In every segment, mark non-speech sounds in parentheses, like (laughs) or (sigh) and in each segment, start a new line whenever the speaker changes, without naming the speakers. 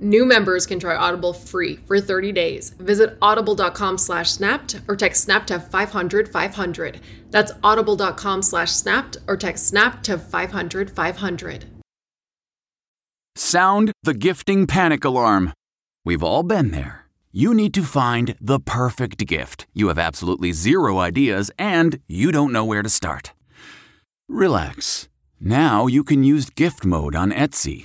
New members can try Audible free for 30 days. Visit audible.com slash snapped or text snap to 500 500. That's audible.com slash snapped or text snap to 500 500.
Sound the gifting panic alarm. We've all been there. You need to find the perfect gift. You have absolutely zero ideas and you don't know where to start. Relax. Now you can use gift mode on Etsy.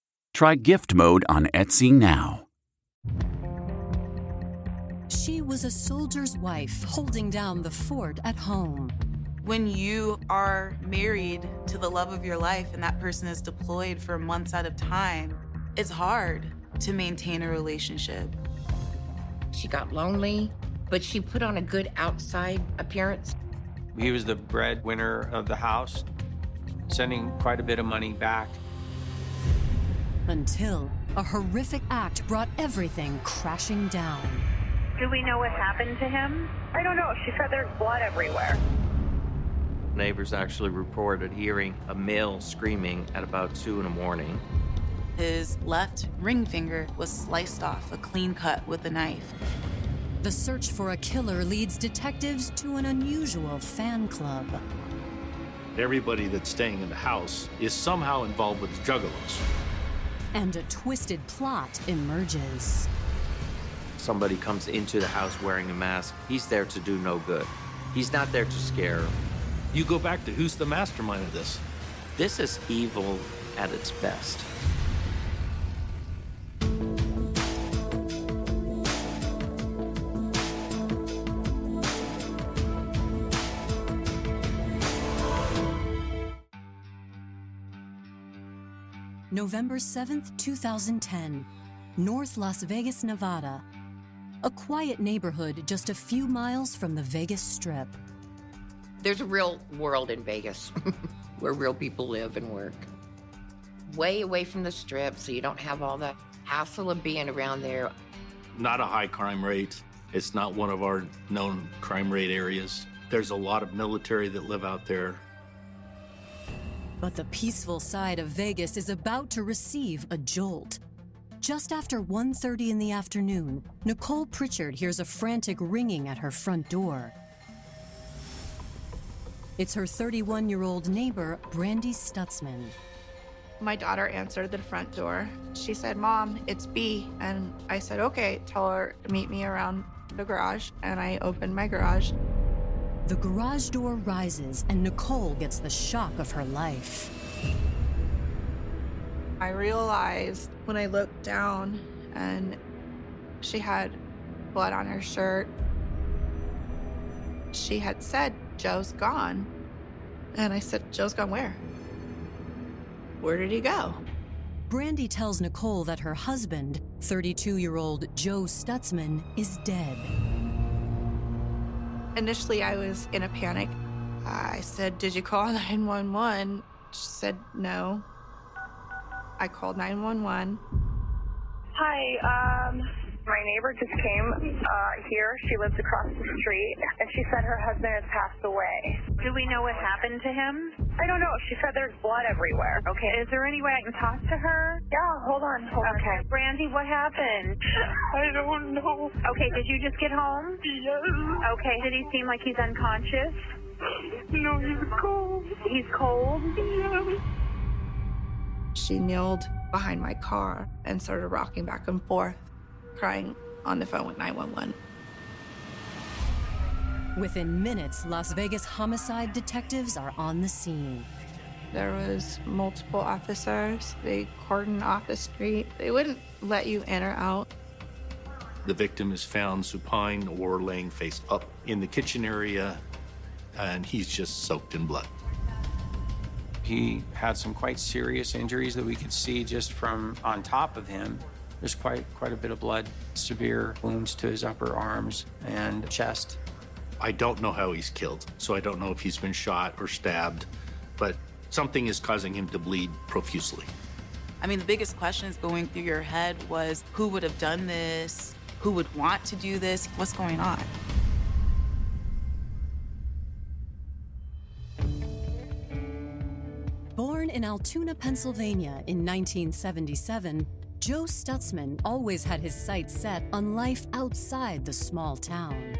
Try gift mode on Etsy now.
She was a soldier's wife holding down the fort at home.
When you are married to the love of your life and that person is deployed for months at a time, it's hard to maintain a relationship.
She got lonely, but she put on a good outside appearance.
He was the breadwinner of the house, sending quite a bit of money back.
Until a horrific act brought everything crashing down.
Do we know what happened to him? I don't know. She said there's blood everywhere.
Neighbors actually reported hearing a male screaming at about 2 in the morning.
His left ring finger was sliced off, a clean cut with a knife.
The search for a killer leads detectives to an unusual fan club.
Everybody that's staying in the house is somehow involved with the juggalos.
And a twisted plot emerges.
Somebody comes into the house wearing a mask. He's there to do no good. He's not there to scare.
You go back to who's the mastermind of this?
This is evil at its best.
November 7th, 2010, North Las Vegas, Nevada. A quiet neighborhood just a few miles from the Vegas Strip.
There's a real world in Vegas (laughs) where real people live and work. Way away from the strip, so you don't have all the hassle of being around there.
Not a high crime rate. It's not one of our known crime rate areas. There's a lot of military that live out there.
But the peaceful side of Vegas is about to receive a jolt. Just after 1:30 in the afternoon, Nicole Pritchard hears a frantic ringing at her front door. It's her 31-year-old neighbor, Brandy Stutzman.
My daughter answered the front door. She said, "Mom, it's B." And I said, "Okay, tell her to meet me around the garage." And I opened my garage.
The garage door rises and Nicole gets the shock of her life.
I realized when I looked down and she had blood on her shirt. She had said, Joe's gone. And I said, Joe's gone where? Where did he go?
Brandy tells Nicole that her husband, 32 year old Joe Stutzman, is dead.
Initially, I was in a panic. I said, Did you call (laughs) 911? She said, No. I called 911.
Hi, um, my neighbor just came uh, here. She lives across the street, and she said her husband has passed away.
Do we know what happened to him?
I don't know. She said there's blood everywhere.
Okay. Is there any way I can talk to her?
Yeah, hold on. Hold
okay.
on.
Brandy, what happened? (laughs)
I don't know.
Okay, did you just get home?
Yes.
Okay, did he seem like he's unconscious?
No, he's cold.
He's cold?
Yes.
She kneeled behind my car and started rocking back and forth, crying on the phone with 911.
Within minutes, Las Vegas homicide detectives are on the scene.
There was multiple officers. They cordoned off the street. They wouldn't let you in or out.
The victim is found supine or laying face up in the kitchen area, and he's just soaked in blood.
He had some quite serious injuries that we could see just from on top of him. There's quite quite a bit of blood, severe wounds to his upper arms and chest.
I don't know how he's killed, so I don't know if he's been shot or stabbed, but something is causing him to bleed profusely.
I mean, the biggest questions going through your head was who would have done this? Who would want to do this? What's going on?
Born in Altoona, Pennsylvania in 1977, Joe Stutzman always had his sights set on life outside the small town.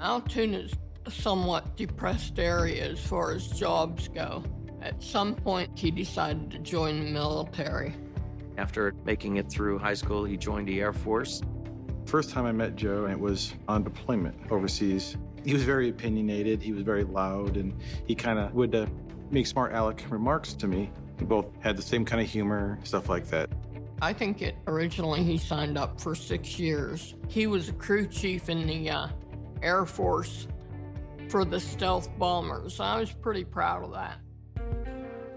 Altoona's a somewhat depressed area as far as jobs go. At some point, he decided to join the military.
After making it through high school, he joined the Air Force.
First time I met Joe, it was on deployment overseas. He was very opinionated, he was very loud, and he kind of would uh, make smart aleck remarks to me. We both had the same kind of humor, stuff like that.
I think it originally he signed up for six years. He was a crew chief in the uh, Air Force for the stealth bombers. I was pretty proud of that.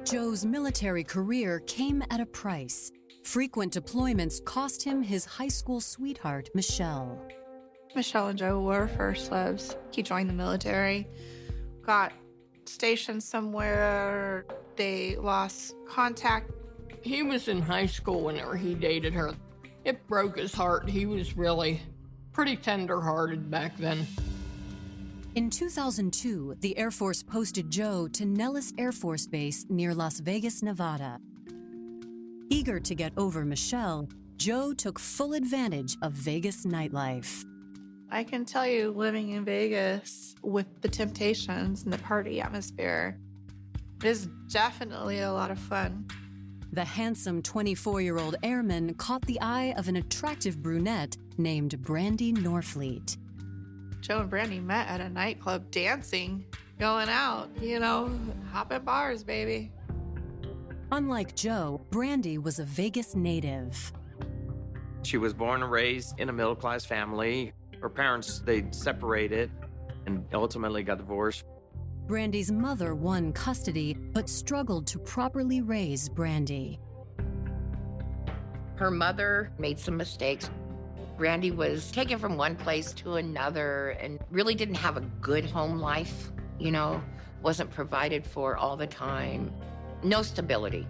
Joe's military career came at a price. Frequent deployments cost him his high school sweetheart, Michelle.
Michelle and Joe were first loves. He joined the military, got stationed somewhere, they lost contact.
He was in high school whenever he dated her. It broke his heart. He was really pretty tender hearted back then.
In 2002, the Air Force posted Joe to Nellis Air Force Base near Las Vegas, Nevada. Eager to get over Michelle, Joe took full advantage of Vegas nightlife.
I can tell you, living in Vegas with the temptations and the party atmosphere is definitely a lot of fun.
The handsome 24 year old airman caught the eye of an attractive brunette named Brandy Norfleet.
Joe and Brandy met at a nightclub dancing, going out, you know, hopping bars, baby.
Unlike Joe, Brandy was a Vegas native.
She was born and raised in a middle class family. Her parents, they separated and ultimately got divorced.
Brandy's mother won custody, but struggled to properly raise Brandy.
Her mother made some mistakes. Brandy was taken from one place to another and really didn't have a good home life, you know, wasn't provided for all the time, no stability.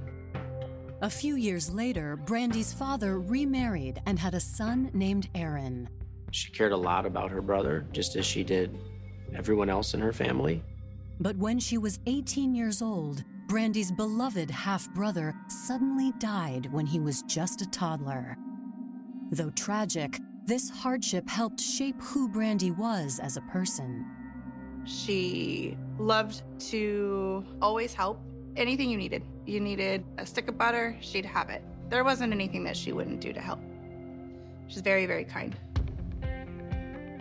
A few years later, Brandy's father remarried and had a son named Aaron.
She cared a lot about her brother, just as she did everyone else in her family.
But when she was 18 years old, Brandy's beloved half brother suddenly died when he was just a toddler. Though tragic, this hardship helped shape who Brandy was as a person.
She loved to always help. Anything you needed. You needed a stick of butter, she'd have it. There wasn't anything that she wouldn't do to help. She's very, very kind.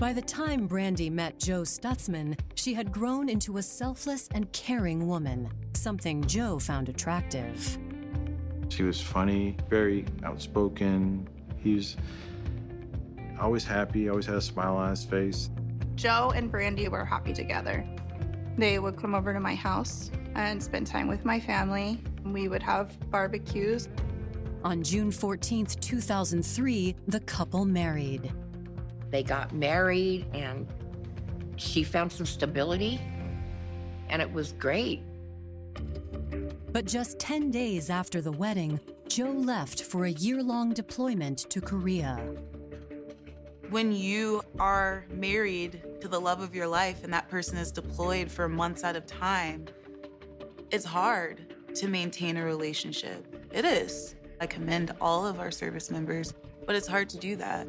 By the time Brandy met Joe Stutzman, she had grown into a selfless and caring woman, something Joe found attractive.
She was funny, very outspoken. He was always happy, always had a smile on his face.
Joe and Brandy were happy together. They would come over to my house and spend time with my family. We would have barbecues.
On June 14th, 2003, the couple married.
They got married and she found some stability, and it was great.
But just 10 days after the wedding, Joe left for a year long deployment to Korea.
When you are married to the love of your life and that person is deployed for months at a time, it's hard to maintain a relationship. It is. I commend all of our service members, but it's hard to do that.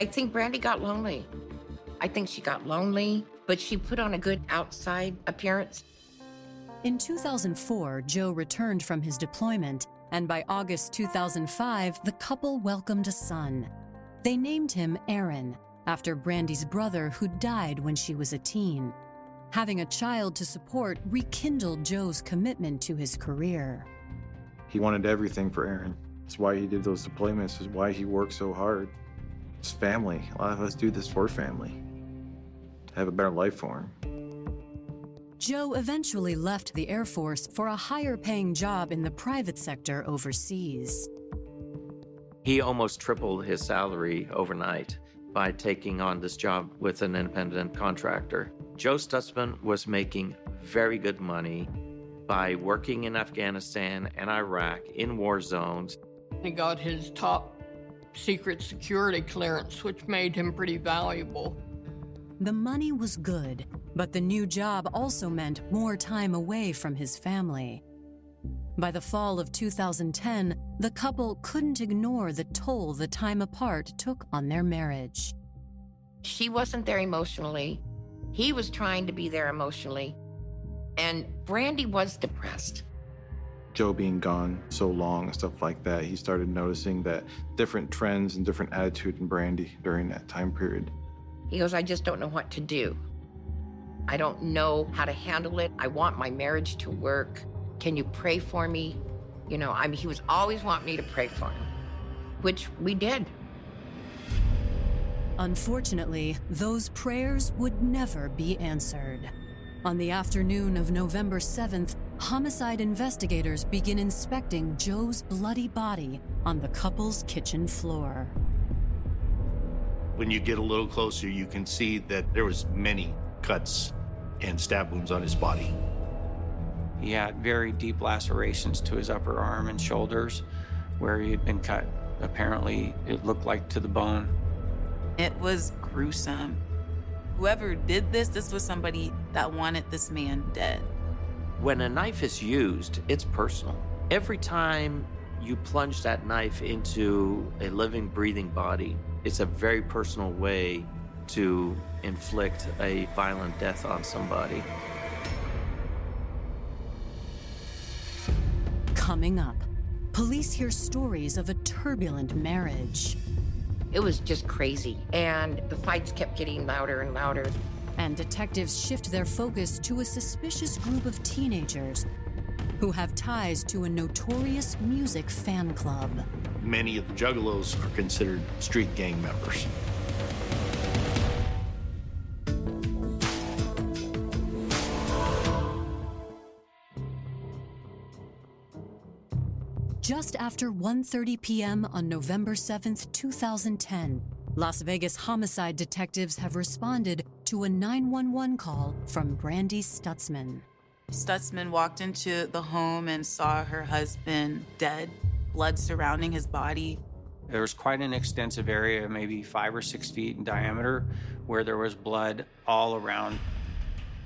I think Brandy got lonely. I think she got lonely, but she put on a good outside appearance.
In 2004, Joe returned from his deployment, and by August 2005, the couple welcomed a son. They named him Aaron, after Brandy's brother who died when she was a teen. Having a child to support rekindled Joe's commitment to his career.
He wanted everything for Aaron. That's why he did those deployments, is why he worked so hard. It's family. A lot of us do this for family. To have a better life for him.
Joe eventually left the Air Force for a higher paying job in the private sector overseas.
He almost tripled his salary overnight by taking on this job with an independent contractor. Joe Stutzman was making very good money by working in Afghanistan and Iraq in war zones.
He got his top secret security clearance, which made him pretty valuable.
The money was good, but the new job also meant more time away from his family. By the fall of 2010, the couple couldn't ignore the toll the time apart took on their marriage.
She wasn't there emotionally. He was trying to be there emotionally. And Brandy was depressed.
Joe being gone so long and stuff like that, he started noticing that different trends and different attitude in Brandy during that time period.
He goes, I just don't know what to do. I don't know how to handle it. I want my marriage to work. Can you pray for me? You know, I mean, he was always wanting me to pray for him, which we did.
Unfortunately, those prayers would never be answered. On the afternoon of November 7th, homicide investigators begin inspecting Joe's bloody body on the couple's kitchen floor.
When you get a little closer, you can see that there was many cuts and stab wounds on his body.
He had very deep lacerations to his upper arm and shoulders where he had been cut. Apparently, it looked like to the bone.
It was gruesome. Whoever did this, this was somebody that wanted this man dead.
When a knife is used, it's personal. Every time you plunge that knife into a living, breathing body, it's a very personal way to inflict a violent death on somebody.
Coming up, police hear stories of a turbulent marriage.
It was just crazy, and the fights kept getting louder and louder.
And detectives shift their focus to a suspicious group of teenagers who have ties to a notorious music fan club.
Many of the juggalos are considered street gang members.
Just after 1:30 p.m. on November 7th, 2010, Las Vegas homicide detectives have responded to a 911 call from Brandy Stutzman.
Stutzman walked into the home and saw her husband dead, blood surrounding his body.
There was quite an extensive area, maybe five or six feet in diameter, where there was blood all around.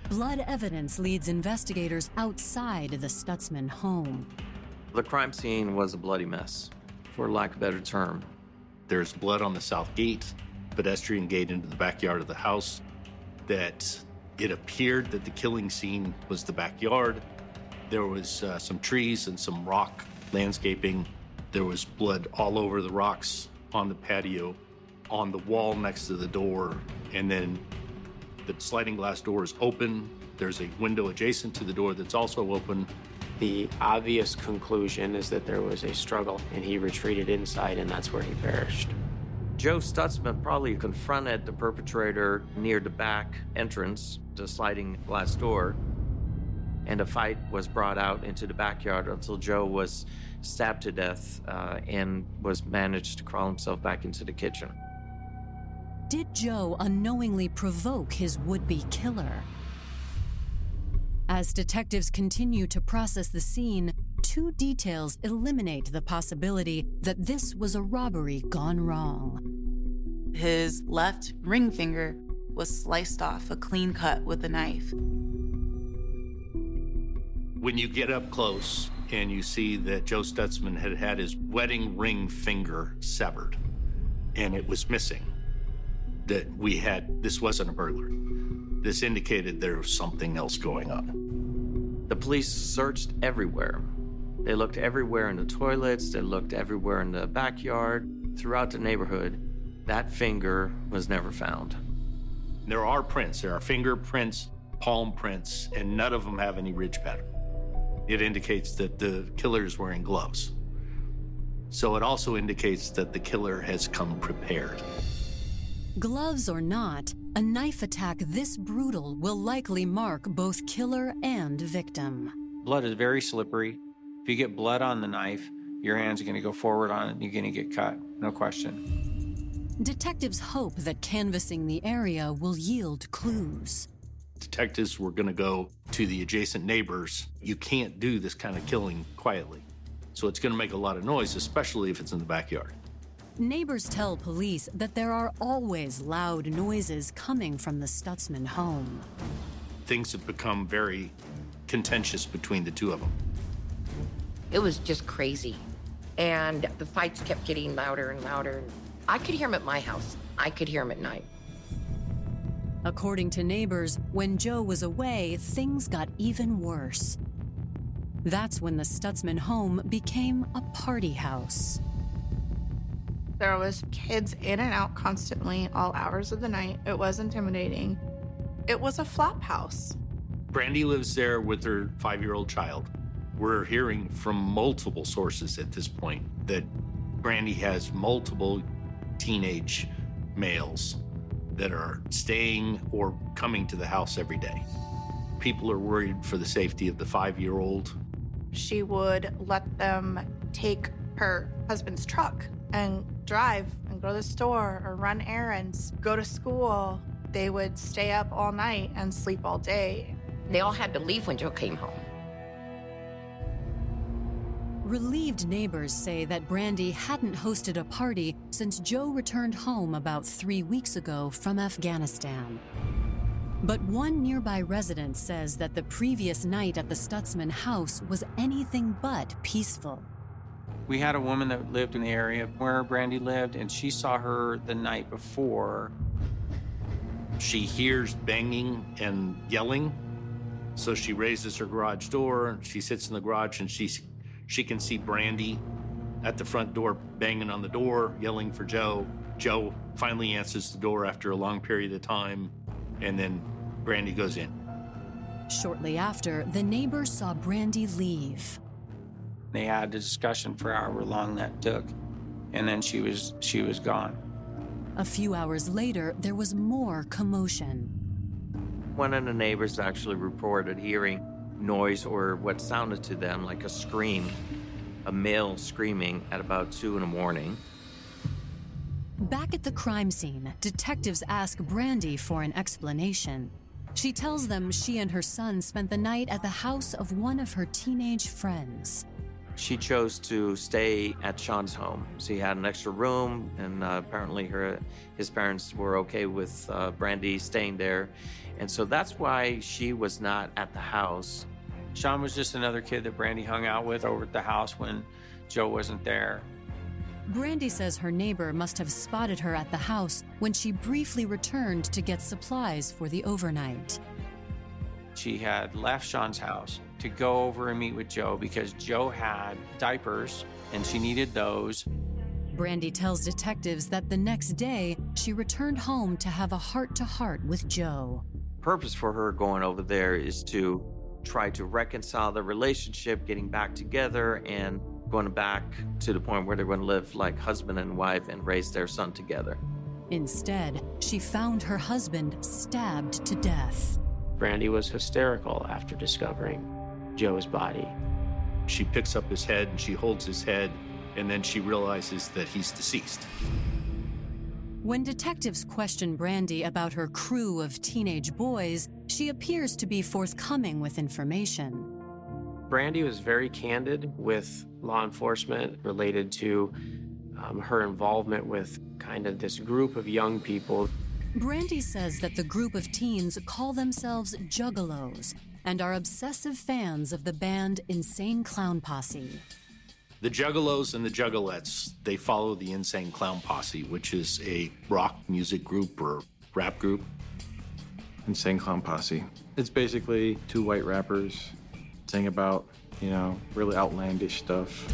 Blood evidence leads investigators outside the Stutzman home.
The crime scene was a bloody mess, for lack of a better term.
There's blood on the south gate, pedestrian gate into the backyard of the house, that it appeared that the killing scene was the backyard. There was uh, some trees and some rock landscaping. There was blood all over the rocks on the patio, on the wall next to the door, and then the sliding glass door is open. There's a window adjacent to the door that's also open.
The obvious conclusion is that there was a struggle and he retreated inside, and that's where he perished.
Joe Stutzman probably confronted the perpetrator near the back entrance, the sliding glass door, and a fight was brought out into the backyard until Joe was stabbed to death uh, and was managed to crawl himself back into the kitchen.
Did Joe unknowingly provoke his would be killer? As detectives continue to process the scene, two details eliminate the possibility that this was a robbery gone wrong.
His left ring finger was sliced off, a clean cut with a knife.
When you get up close and you see that Joe Stutzman had had his wedding ring finger severed and it was missing, that we had, this wasn't a burglar. This indicated there was something else going on.
The police searched everywhere. They looked everywhere in the toilets, they looked everywhere in the backyard, throughout the neighborhood. That finger was never found.
There are prints, there are fingerprints, palm prints, and none of them have any ridge pattern. It indicates that the killer is wearing gloves. So it also indicates that the killer has come prepared.
Gloves or not, a knife attack this brutal will likely mark both killer and victim.
Blood is very slippery. If you get blood on the knife, your hands are going to go forward on it and you're going to get cut, no question.
Detectives hope that canvassing the area will yield clues.
Detectives were going to go to the adjacent neighbors. You can't do this kind of killing quietly. So it's going to make a lot of noise, especially if it's in the backyard.
Neighbors tell police that there are always loud noises coming from the Stutzman home.
Things have become very contentious between the two of them.
It was just crazy. And the fights kept getting louder and louder. I could hear them at my house. I could hear them at night.
According to neighbors, when Joe was away, things got even worse. That's when the Stutzman home became a party house.
There was kids in and out constantly, all hours of the night. It was intimidating. It was a flop house.
Brandy lives there with her five-year-old child. We're hearing from multiple sources at this point that Brandy has multiple teenage males that are staying or coming to the house every day. People are worried for the safety of the five-year-old.
She would let them take her husband's truck and drive and go to the store or run errands, go to school. They would stay up all night and sleep all day.
They all had to leave when Joe came home.
Relieved neighbors say that Brandy hadn't hosted a party since Joe returned home about three weeks ago from Afghanistan. But one nearby resident says that the previous night at the Stutzman house was anything but peaceful.
We had a woman that lived in the area where Brandy lived, and she saw her the night before.
She hears banging and yelling, so she raises her garage door. She sits in the garage and she she can see Brandy at the front door banging on the door, yelling for Joe. Joe finally answers the door after a long period of time, and then Brandy goes in.
Shortly after, the neighbor saw Brandy leave.
They had a discussion for however long that took, and then she was she was gone.
A few hours later, there was more commotion.
One of the neighbors actually reported hearing noise or what sounded to them like a scream, a male screaming at about two in the morning.
Back at the crime scene, detectives ask Brandy for an explanation. She tells them she and her son spent the night at the house of one of her teenage friends.
She chose to stay at Sean's home. So he had an extra room, and uh, apparently her, his parents were okay with uh, Brandy staying there. And so that's why she was not at the house.
Sean was just another kid that Brandy hung out with over at the house when Joe wasn't there.
Brandy says her neighbor must have spotted her at the house when she briefly returned to get supplies for the overnight.
She had left Sean's house to go over and meet with Joe because Joe had diapers and she needed those.
Brandy tells detectives that the next day she returned home to have a heart to heart with Joe.
Purpose for her going over there is to try to reconcile the relationship, getting back together, and going back to the point where they're going to live like husband and wife and raise their son together.
Instead, she found her husband stabbed to death.
Brandy was hysterical after discovering Joe's body.
She picks up his head and she holds his head, and then she realizes that he's deceased.
When detectives question Brandy about her crew of teenage boys, she appears to be forthcoming with information.
Brandy was very candid with law enforcement related to um, her involvement with kind of this group of young people.
Brandy says that the group of teens call themselves juggalos and are obsessive fans of the band Insane Clown Posse.
The Juggalos and the Juggalettes, they follow the Insane Clown Posse, which is a rock music group or rap group.
Insane Clown Posse. It's basically two white rappers sing about, you know, really outlandish stuff.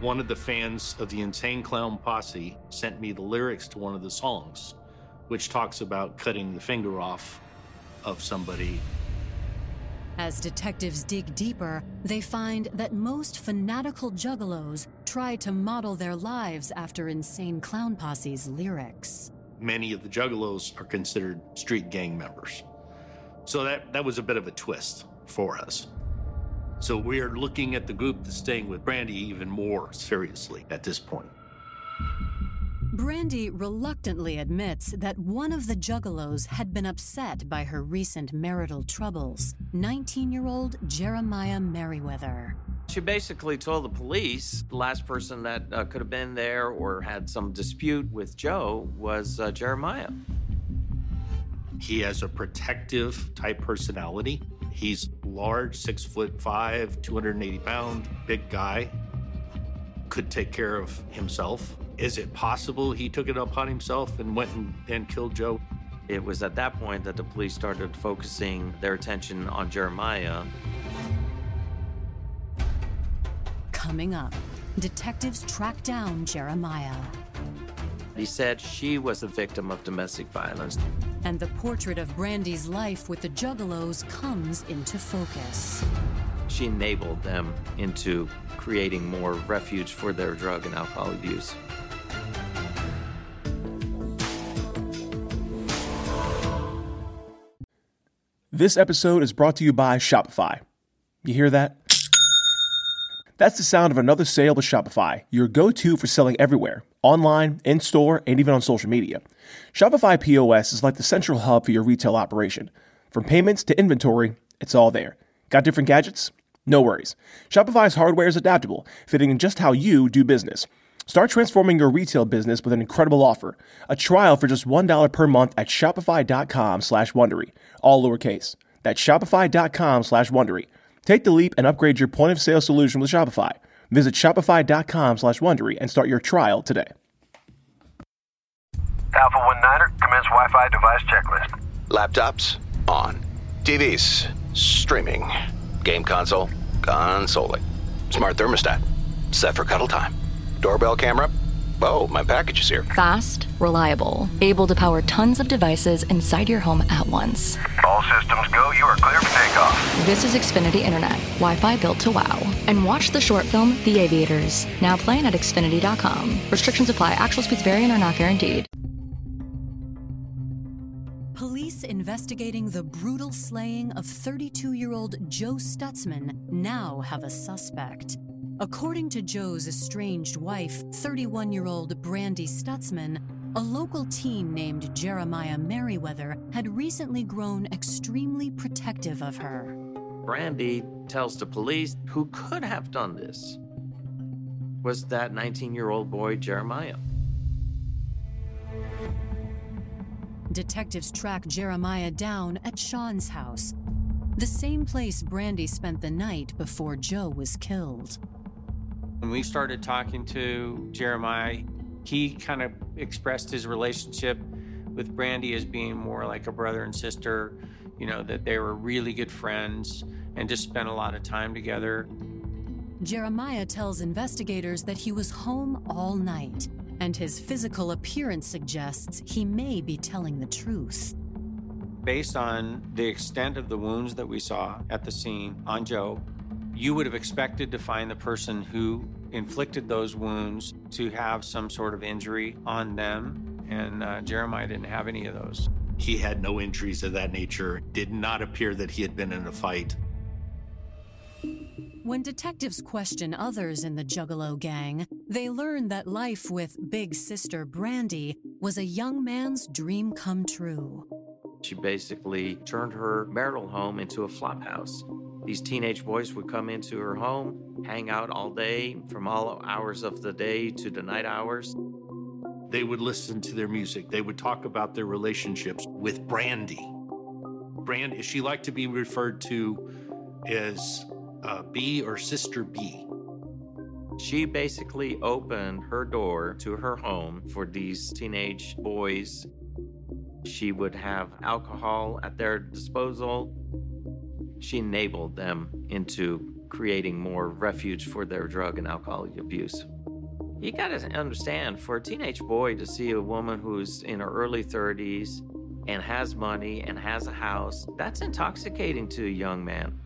One of the fans of the Insane Clown Posse sent me the lyrics to one of the songs, which talks about cutting the finger off of somebody.
As detectives dig deeper, they find that most fanatical juggalos try to model their lives after Insane Clown Posse's lyrics.
Many of the Juggalos are considered street gang members. So that, that was a bit of a twist for us. So we're looking at the group that's staying with Brandy even more seriously at this point.
Brandy reluctantly admits that one of the juggalos had been upset by her recent marital troubles 19 year old Jeremiah Merriweather.
She basically told the police the last person that uh, could have been there or had some dispute with Joe was uh, Jeremiah.
He has a protective type personality. He's large, six foot five, 280 pound, big guy. Could take care of himself. Is it possible he took it upon himself and went and, and killed Joe?
It was at that point that the police started focusing their attention on Jeremiah.
Coming up, detectives track down Jeremiah.
He said she was a victim of domestic violence.
And the portrait of Brandy's life with the Juggalos comes into focus.
She enabled them into creating more refuge for their drug and alcohol abuse.
This episode is brought to you by Shopify. You hear that? That's the sound of another sale with Shopify, your go to for selling everywhere online, in store, and even on social media. Shopify POS is like the central hub for your retail operation. From payments to inventory, it's all there. Got different gadgets? No worries. Shopify's hardware is adaptable, fitting in just how you do business. Start transforming your retail business with an incredible offer. A trial for just $1 per month at shopify.com slash Wondery. All lowercase. That's shopify.com slash Wondery. Take the leap and upgrade your point of sale solution with Shopify. Visit shopify.com slash Wondery and start your trial today.
Alpha 19er, commence Wi-Fi device checklist.
Laptops, on. TVs, streaming. Game console, consoling. Smart thermostat, set for cuddle time. Doorbell camera, oh, my package is here.
Fast, reliable, able to power tons of devices inside your home at once.
All systems go, you are clear for takeoff.
This is Xfinity Internet, Wi Fi built to wow. And watch the short film The Aviators, now playing at Xfinity.com. Restrictions apply, actual speeds vary and are not guaranteed.
Police investigating the brutal slaying of 32 year old Joe Stutzman now have a suspect. According to Joe's estranged wife, 31 year old Brandy Stutzman, a local teen named Jeremiah Merriweather had recently grown extremely protective of her.
Brandy tells the police who could have done this was that 19 year old boy, Jeremiah.
Detectives track Jeremiah down at Sean's house, the same place Brandy spent the night before Joe was killed.
When we started talking to Jeremiah, he kind of expressed his relationship with Brandy as being more like a brother and sister, you know, that they were really good friends and just spent a lot of time together.
Jeremiah tells investigators that he was home all night, and his physical appearance suggests he may be telling the truth.
Based on the extent of the wounds that we saw at the scene on Joe, you would have expected to find the person who inflicted those wounds to have some sort of injury on them, and uh, Jeremiah didn't have any of those.
He had no injuries of that nature, did not appear that he had been in a fight.
When detectives question others in the Juggalo gang, they learn that life with big sister Brandy was a young man's dream come true.
She basically turned her marital home into a flop house. These teenage boys would come into her home, hang out all day, from all hours of the day to the night hours.
They would listen to their music. They would talk about their relationships with Brandy. Brandy, she liked to be referred to as uh, B or Sister B.
She basically opened her door to her home for these teenage boys. She would have alcohol at their disposal. She enabled them into creating more refuge for their drug and alcohol abuse. You gotta understand, for a teenage boy to see a woman who's in her early 30s and has money and has a house, that's intoxicating to a young man.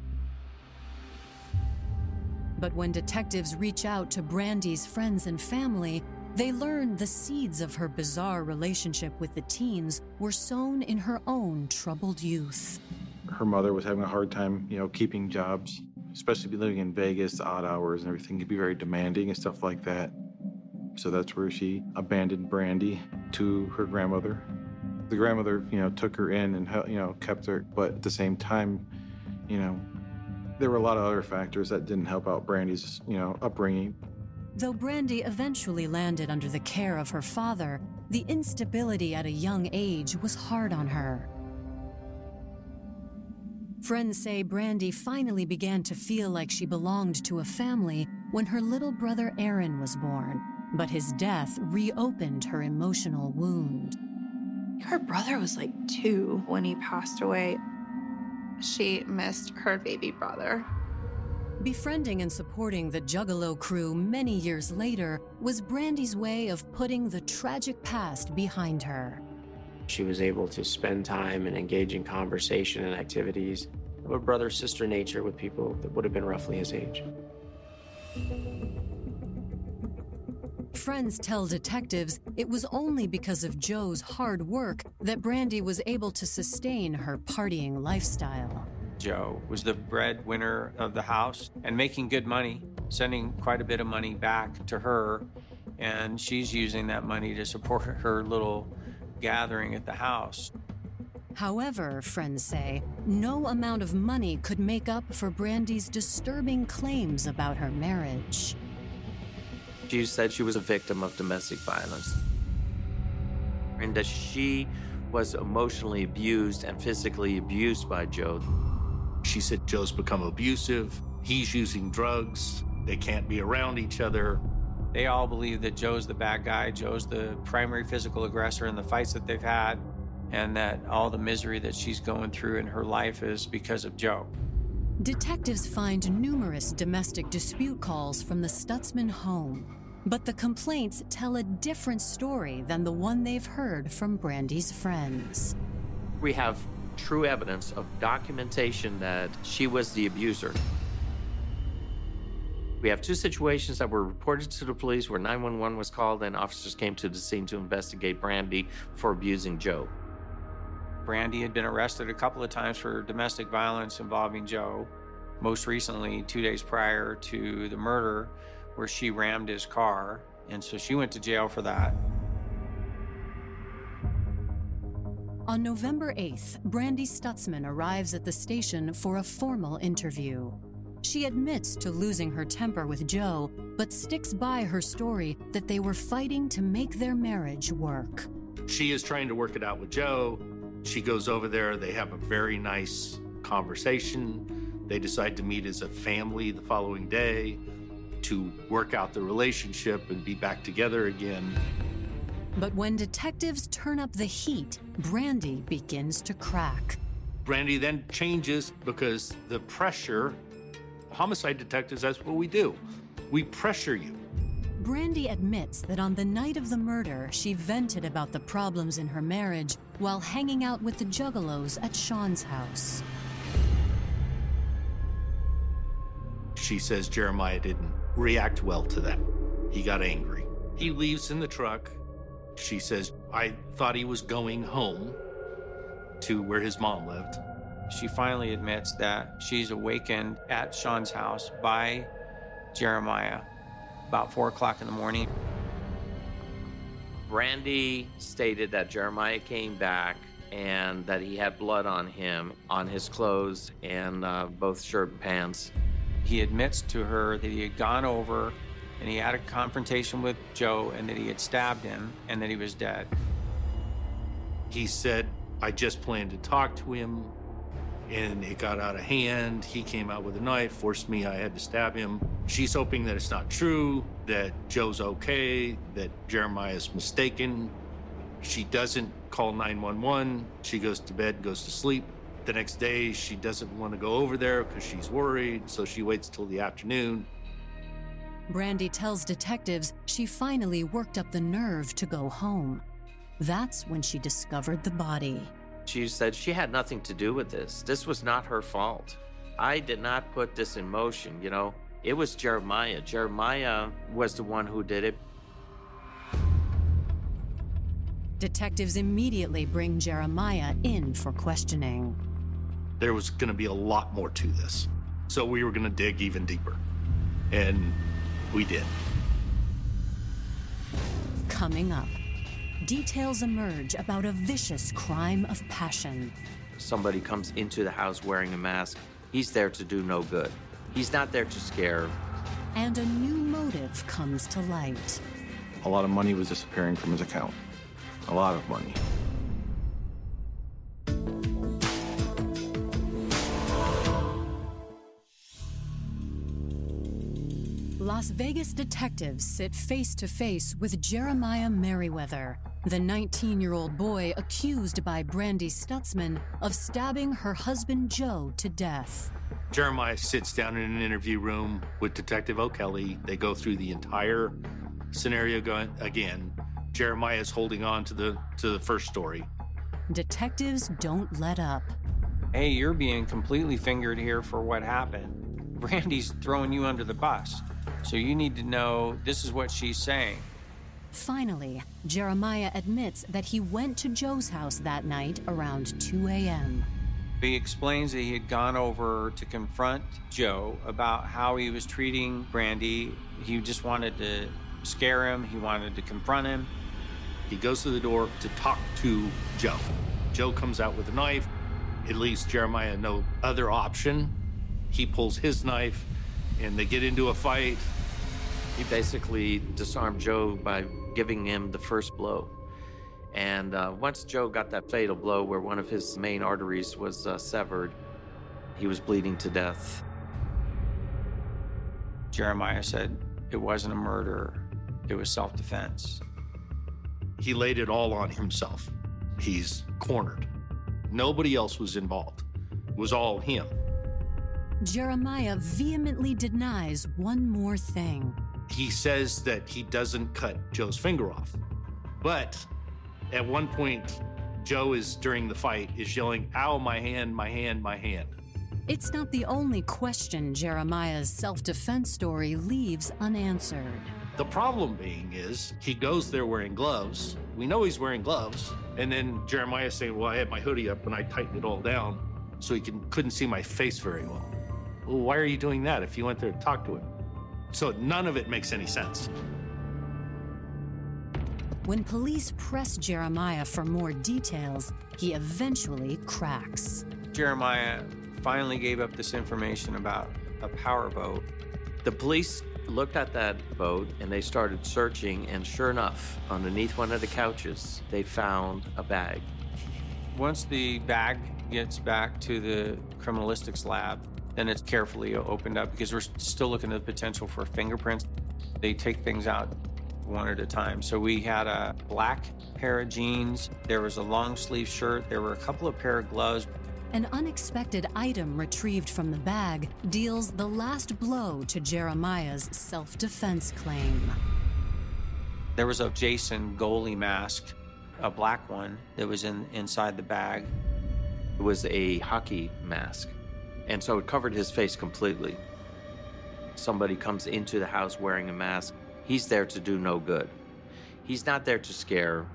But when detectives reach out to Brandy's friends and family, they learn the seeds of her bizarre relationship with the teens were sown in her own troubled youth.
Her mother was having a hard time, you know, keeping jobs, especially living in Vegas, odd hours and everything could be very demanding and stuff like that. So that's where she abandoned Brandy to her grandmother. The grandmother, you know, took her in and you know kept her, but at the same time, you know, there were a lot of other factors that didn't help out Brandy's, you know, upbringing.
Though Brandy eventually landed under the care of her father, the instability at a young age was hard on her. Friends say Brandy finally began to feel like she belonged to a family when her little brother Aaron was born, but his death reopened her emotional wound.
Her brother was like two when he passed away. She missed her baby brother.
Befriending and supporting the Juggalo crew many years later was Brandy's way of putting the tragic past behind her.
She was able to spend time and engage in conversation and activities of a brother sister nature with people that would have been roughly his age.
Friends tell detectives it was only because of Joe's hard work that Brandy was able to sustain her partying lifestyle.
Joe was the breadwinner of the house and making good money, sending quite a bit of money back to her. And she's using that money to support her little gathering at the house.
However, friends say, no amount of money could make up for Brandy's disturbing claims about her marriage.
She said she was a victim of domestic violence and that she was emotionally abused and physically abused by Joe.
She said Joe's become abusive, he's using drugs, they can't be around each other.
They all believe that Joe's the bad guy, Joe's the primary physical aggressor in the fights that they've had, and that all the misery that she's going through in her life is because of Joe.
Detectives find numerous domestic dispute calls from the Stutzman home, but the complaints tell a different story than the one they've heard from Brandy's friends.
We have true evidence of documentation that she was the abuser. We have two situations that were reported to the police where 911 was called and officers came to the scene to investigate Brandy for abusing Joe.
Brandy had been arrested a couple of times for domestic violence involving Joe, most recently, two days prior to the murder, where she rammed his car. And so she went to jail for that.
On November 8th, Brandy Stutzman arrives at the station for a formal interview. She admits to losing her temper with Joe, but sticks by her story that they were fighting to make their marriage work.
She is trying to work it out with Joe. She goes over there, they have a very nice conversation. They decide to meet as a family the following day to work out the relationship and be back together again.
But when detectives turn up the heat, Brandy begins to crack.
Brandy then changes because the pressure, homicide detectives, that's what we do. We pressure you.
Brandy admits that on the night of the murder, she vented about the problems in her marriage while hanging out with the juggalos at Sean's house.
She says Jeremiah didn't react well to that. He got angry. He leaves in the truck. She says, I thought he was going home to where his mom lived.
She finally admits that she's awakened at Sean's house by Jeremiah about four o'clock in the morning.
Brandy stated that Jeremiah came back and that he had blood on him, on his clothes, and uh, both shirt and pants.
He admits to her that he had gone over and he had a confrontation with Joe and that he had stabbed him and that he was dead.
He said, I just planned to talk to him and it got out of hand. He came out with a knife, forced me, I had to stab him. She's hoping that it's not true, that Joe's okay, that Jeremiah is mistaken. She doesn't call 911. She goes to bed, goes to sleep. The next day, she doesn't want to go over there because she's worried, so she waits till the afternoon.
Brandy tells detectives she finally worked up the nerve to go home. That's when she discovered the body.
She said she had nothing to do with this. This was not her fault. I did not put this in motion, you know. It was Jeremiah. Jeremiah was the one who did it.
Detectives immediately bring Jeremiah in for questioning.
There was going to be a lot more to this. So we were going to dig even deeper. And we did.
Coming up, details emerge about a vicious crime of passion.
Somebody comes into the house wearing a mask. He's there to do no good. He's not there to scare.
And a new motive comes to light.
A lot of money was disappearing from his account. A lot of money.
Las Vegas detectives sit face to face with Jeremiah Merriweather, the 19 year old boy accused by Brandy Stutzman of stabbing her husband Joe to death.
Jeremiah sits down in an interview room with Detective O'Kelly. They go through the entire scenario again. Jeremiah is holding on to the to the first story.
Detectives don't let up.
Hey, you're being completely fingered here for what happened. Brandy's throwing you under the bus. So you need to know this is what she's saying.
Finally, Jeremiah admits that he went to Joe's house that night around 2 a.m.
He explains that he had gone over to confront Joe about how he was treating Brandy. He just wanted to scare him, he wanted to confront him.
He goes to the door to talk to Joe. Joe comes out with a knife. It leaves Jeremiah no other option. He pulls his knife and they get into a fight.
He basically disarmed Joe by giving him the first blow. And uh, once Joe got that fatal blow where one of his main arteries was uh, severed, he was bleeding to death.
Jeremiah said it wasn't a murder, it was self defense.
He laid it all on himself. He's cornered. Nobody else was involved. It was all him.
Jeremiah vehemently denies one more thing.
He says that he doesn't cut Joe's finger off. But at one point, Joe is during the fight is yelling, "Ow, my hand, my hand, my hand."
It's not the only question Jeremiah's self defense story leaves unanswered.
The problem being is he goes there wearing gloves. We know he's wearing gloves. And then Jeremiah saying, Well, I had my hoodie up and I tightened it all down so he can, couldn't see my face very well. Well, why are you doing that if you went there to talk to him? So none of it makes any sense.
When police press Jeremiah for more details, he eventually cracks.
Jeremiah finally gave up this information about a powerboat.
The police looked at that boat and they started searching, and sure enough, underneath one of the couches, they found a bag.
Once the bag gets back to the criminalistics lab, then it's carefully opened up because we're still looking at the potential for fingerprints. They take things out one at a time. So we had a black pair of jeans, there was a long sleeve shirt, there were a couple of pair of gloves.
An unexpected item retrieved from the bag deals the last blow to Jeremiah's self defense claim.
There was a Jason goalie mask, a black one that was in inside the bag.
It was a hockey mask. And so it covered his face completely. Somebody comes into the house wearing a mask. He's there to do no good. He's not there to scare.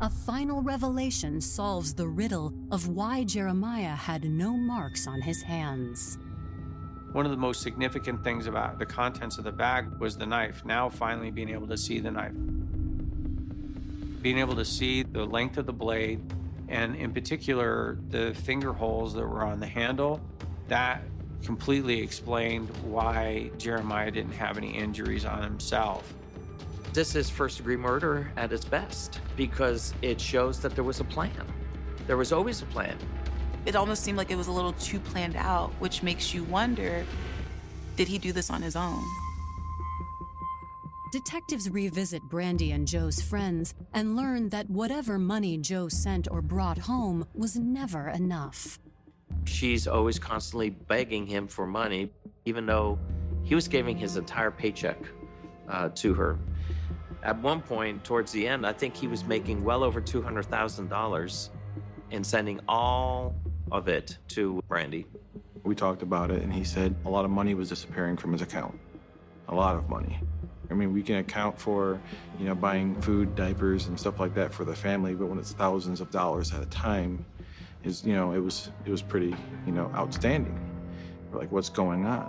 A final revelation solves the riddle of why Jeremiah had no marks on his hands.
One of the most significant things about the contents of the bag was the knife. Now, finally, being able to see the knife. Being able to see the length of the blade, And in particular, the finger holes that were on the handle, that completely explained why Jeremiah didn't have any injuries on himself.
This is first degree murder at its best because it shows that there was a plan. There was always a plan.
It almost seemed like it was a little too planned out, which makes you wonder did he do this on his own?
Detectives revisit Brandy and Joe's friends and learn that whatever money Joe sent or brought home was never enough.
She's always constantly begging him for money, even though he was giving his entire paycheck uh, to her. At one point, towards the end, I think he was making well over $200,000 and sending all of it to Brandy.
We talked about it, and he said a lot of money was disappearing from his account. A lot of money. I mean, we can account for, you know, buying food, diapers, and stuff like that for the family, but when it's thousands of dollars at a time, is you know, it was it was pretty, you know, outstanding. We're like, what's going on?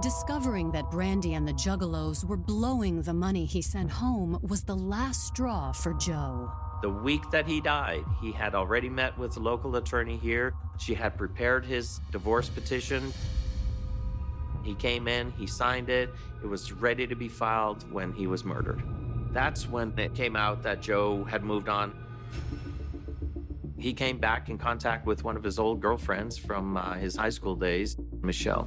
Discovering that Brandy and the Juggalos were blowing the money he sent home was the last straw for Joe.
The week that he died, he had already met with a local attorney here. She had prepared his divorce petition. He came in, he signed it. It was ready to be filed when he was murdered. That's when it came out that Joe had moved on. He came back in contact with one of his old girlfriends from uh, his high school days, Michelle.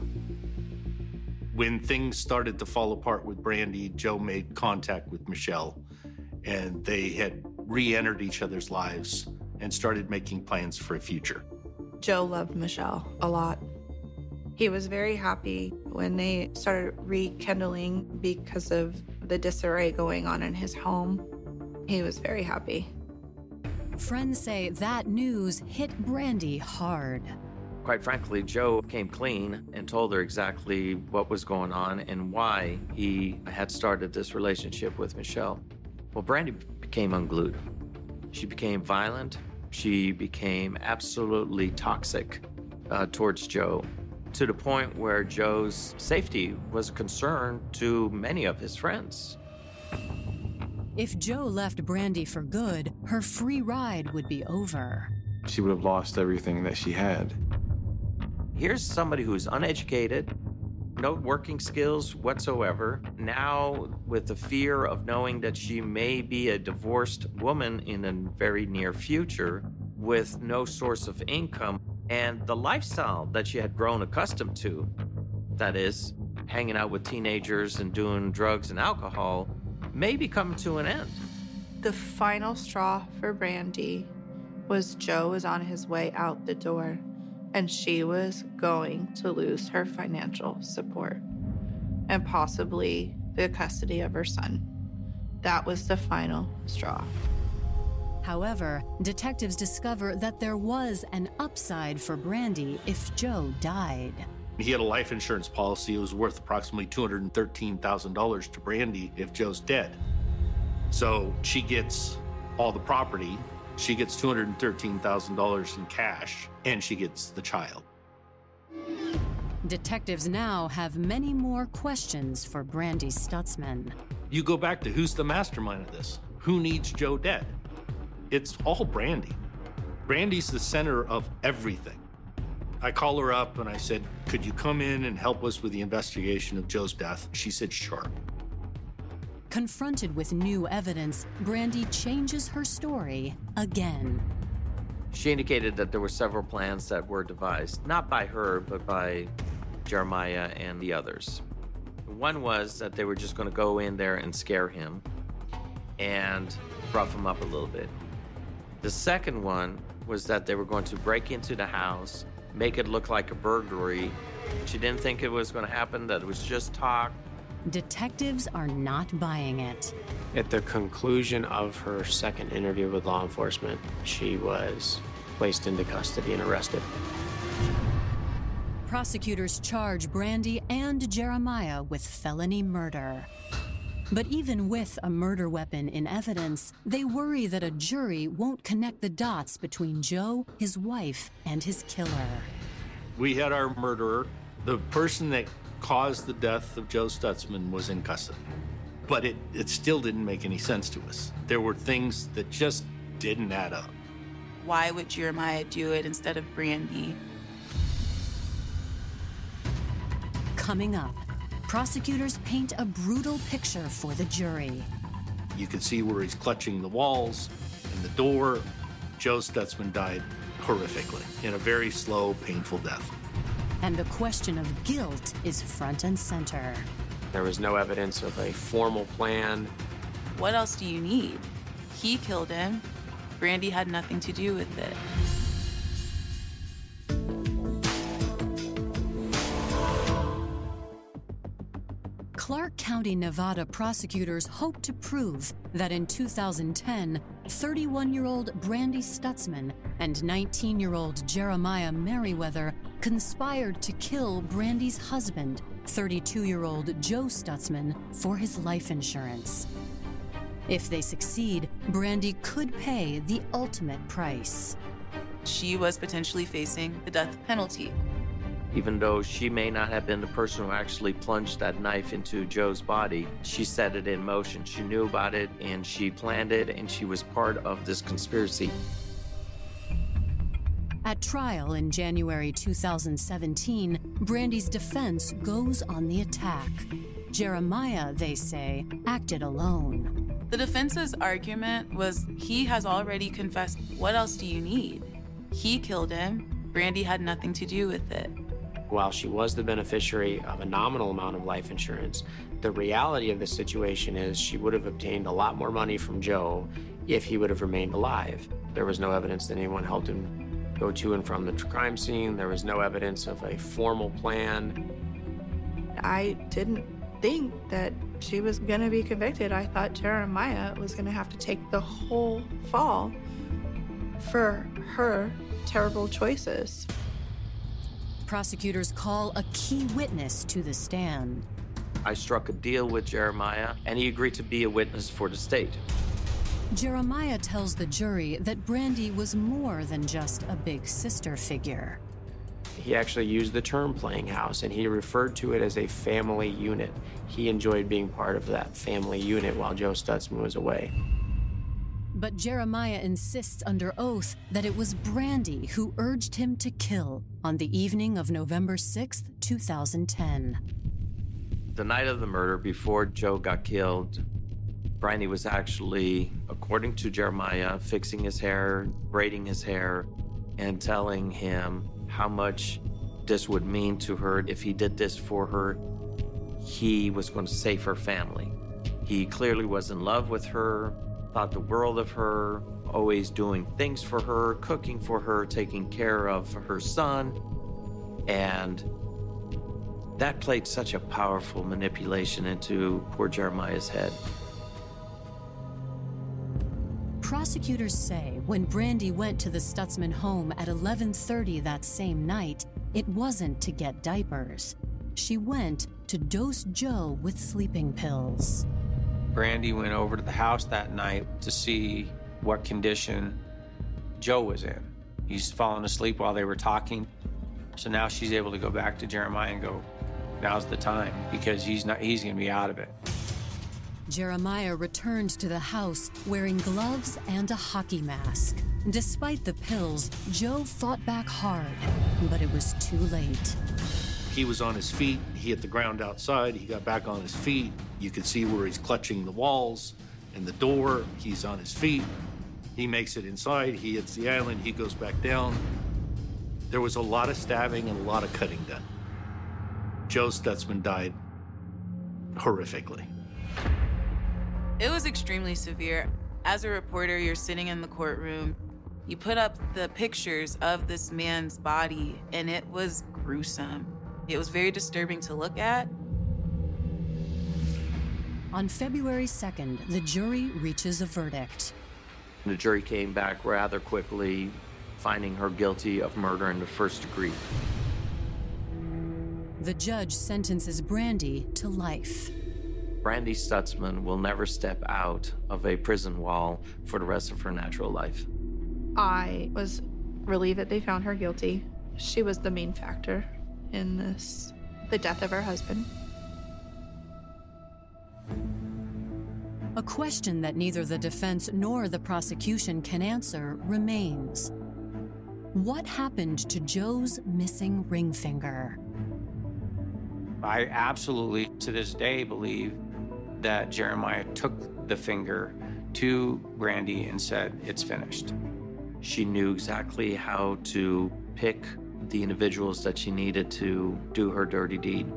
When things started to fall apart with Brandy, Joe made contact with Michelle, and they had re entered each other's lives and started making plans for a future.
Joe loved Michelle a lot. He was very happy when they started rekindling because of the disarray going on in his home. He was very happy.
Friends say that news hit Brandy hard.
Quite frankly, Joe came clean and told her exactly what was going on and why he had started this relationship with Michelle. Well, Brandy became unglued. She became violent. She became absolutely toxic uh, towards Joe to the point where Joe's safety was a concern to many of his friends.
If Joe left Brandy for good, her free ride would be over.
She would have lost everything that she had.
Here's somebody who's uneducated, no working skills whatsoever. Now, with the fear of knowing that she may be a divorced woman in a very near future with no source of income, and the lifestyle that she had grown accustomed to that is, hanging out with teenagers and doing drugs and alcohol may be coming to an end.
The final straw for Brandy was Joe was on his way out the door and she was going to lose her financial support and possibly the custody of her son. That was the final straw.
However, detectives discover that there was an upside for Brandy if Joe died.
He had a life insurance policy. It was worth approximately $213,000 to Brandy if Joe's dead. So she gets all the property. She gets $213,000 in cash, and she gets the child.
Detectives now have many more questions for Brandy Stutzman.
You go back to who's the mastermind of this? Who needs Joe dead? It's all Brandy. Brandy's the center of everything. I call her up and I said, Could you come in and help us with the investigation of Joe's death? She said, Sure.
Confronted with new evidence, Brandy changes her story again.
She indicated that there were several plans that were devised, not by her, but by Jeremiah and the others. One was that they were just going to go in there and scare him and rough him up a little bit. The second one was that they were going to break into the house, make it look like a burglary. She didn't think it was going to happen, that it was just talk.
Detectives are not buying it.
At the conclusion of her second interview with law enforcement, she was placed into custody and arrested.
Prosecutors charge Brandy and Jeremiah with felony murder. But even with a murder weapon in evidence, they worry that a jury won't connect the dots between Joe, his wife, and his killer.
We had our murderer. The person that caused the death of Joe Stutzman was in custody. But it, it still didn't make any sense to us. There were things that just didn't add up.
Why would Jeremiah do it instead of Brandy?
Coming up, prosecutors paint a brutal picture for the jury.
You can see where he's clutching the walls and the door. Joe Stutzman died horrifically in a very slow, painful death.
And the question of guilt is front and center.
There was no evidence of a formal plan.
What else do you need? He killed him. Brandy had nothing to do with it.
County, Nevada prosecutors hope to prove that in 2010, 31 year old Brandy Stutzman and 19 year old Jeremiah Merriweather conspired to kill Brandy's husband, 32 year old Joe Stutzman, for his life insurance. If they succeed, Brandy could pay the ultimate price.
She was potentially facing the death penalty.
Even though she may not have been the person who actually plunged that knife into Joe's body, she set it in motion. She knew about it and she planned it and she was part of this conspiracy.
At trial in January 2017, Brandy's defense goes on the attack. Jeremiah, they say, acted alone.
The defense's argument was he has already confessed. What else do you need? He killed him. Brandy had nothing to do with it.
While she was the beneficiary of a nominal amount of life insurance, the reality of the situation is she would have obtained a lot more money from Joe if he would have remained alive. There was no evidence that anyone helped him go to and from the crime scene. There was no evidence of a formal plan.
I didn't think that she was going to be convicted. I thought Jeremiah was going to have to take the whole fall for her terrible choices.
Prosecutors call a key witness to the stand.
I struck a deal with Jeremiah, and he agreed to be a witness for the state.
Jeremiah tells the jury that Brandy was more than just a big sister figure.
He actually used the term playing house and he referred to it as a family unit. He enjoyed being part of that family unit while Joe Stutzman was away.
But Jeremiah insists under oath that it was Brandy who urged him to kill on the evening of November 6th, 2010.
The night of the murder, before Joe got killed, Brandy was actually, according to Jeremiah, fixing his hair, braiding his hair, and telling him how much this would mean to her if he did this for her. He was going to save her family. He clearly was in love with her, thought the world of her, always doing things for her, cooking for her, taking care of her son. And that played such a powerful manipulation into poor Jeremiah's head.
Prosecutors say when Brandy went to the Stutzman home at 11:30 that same night, it wasn't to get diapers. She went to dose Joe with sleeping pills.
Brandy went over to the house that night to see what condition Joe was in. He's fallen asleep while they were talking. So now she's able to go back to Jeremiah and go, now's the time because he's not he's going to be out of it.
Jeremiah returned to the house wearing gloves and a hockey mask. Despite the pills, Joe fought back hard, but it was too late.
He was on his feet. He hit the ground outside. He got back on his feet. You could see where he's clutching the walls and the door. He's on his feet. He makes it inside. He hits the island. He goes back down. There was a lot of stabbing and a lot of cutting done. Joe Stutzman died horrifically.
It was extremely severe. As a reporter, you're sitting in the courtroom. You put up the pictures of this man's body, and it was gruesome. It was very disturbing to look at.
On February 2nd, the jury reaches a verdict.
The jury came back rather quickly, finding her guilty of murder in the first degree.
The judge sentences Brandy to life.
Brandy Stutzman will never step out of a prison wall for the rest of her natural life.
I was relieved that they found her guilty. She was the main factor in this, the death of her husband.
A question that neither the defense nor the prosecution can answer remains. What happened to Joe's missing ring finger?
I absolutely, to this day, believe that Jeremiah took the finger to Brandy and said, It's finished.
She knew exactly how to pick the individuals that she needed to do her dirty deed.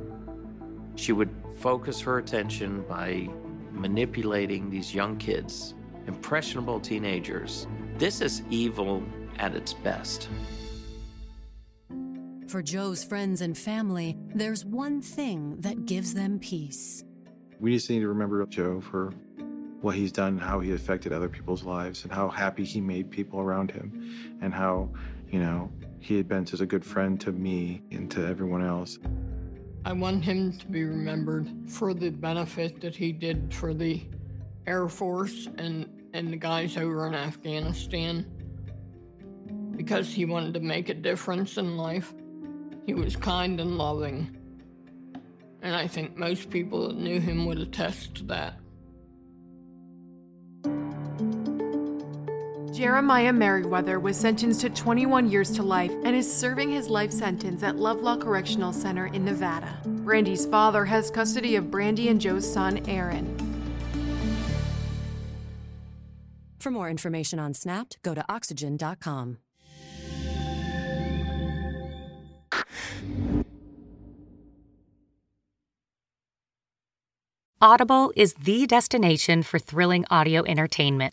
She would focus her attention by manipulating these young kids, impressionable teenagers. This is evil at its best.
For Joe's friends and family, there's one thing that gives them peace.
We just need to remember Joe for what he's done, how he affected other people's lives, and how happy he made people around him, and how, you know, he had been such a good friend to me and to everyone else.
I want him to be remembered for the benefit that he did for the Air Force and, and the guys over in Afghanistan. Because he wanted to make a difference in life, he was kind and loving. And I think most people that knew him would attest to that.
Jeremiah Merriweather was sentenced to 21 years to life and is serving his life sentence at Lovelock Correctional Center in Nevada. Brandy's father has custody of Brandy and Joe's son, Aaron.
For more information on Snapped, go to oxygen.com.
Audible is the destination for thrilling audio entertainment.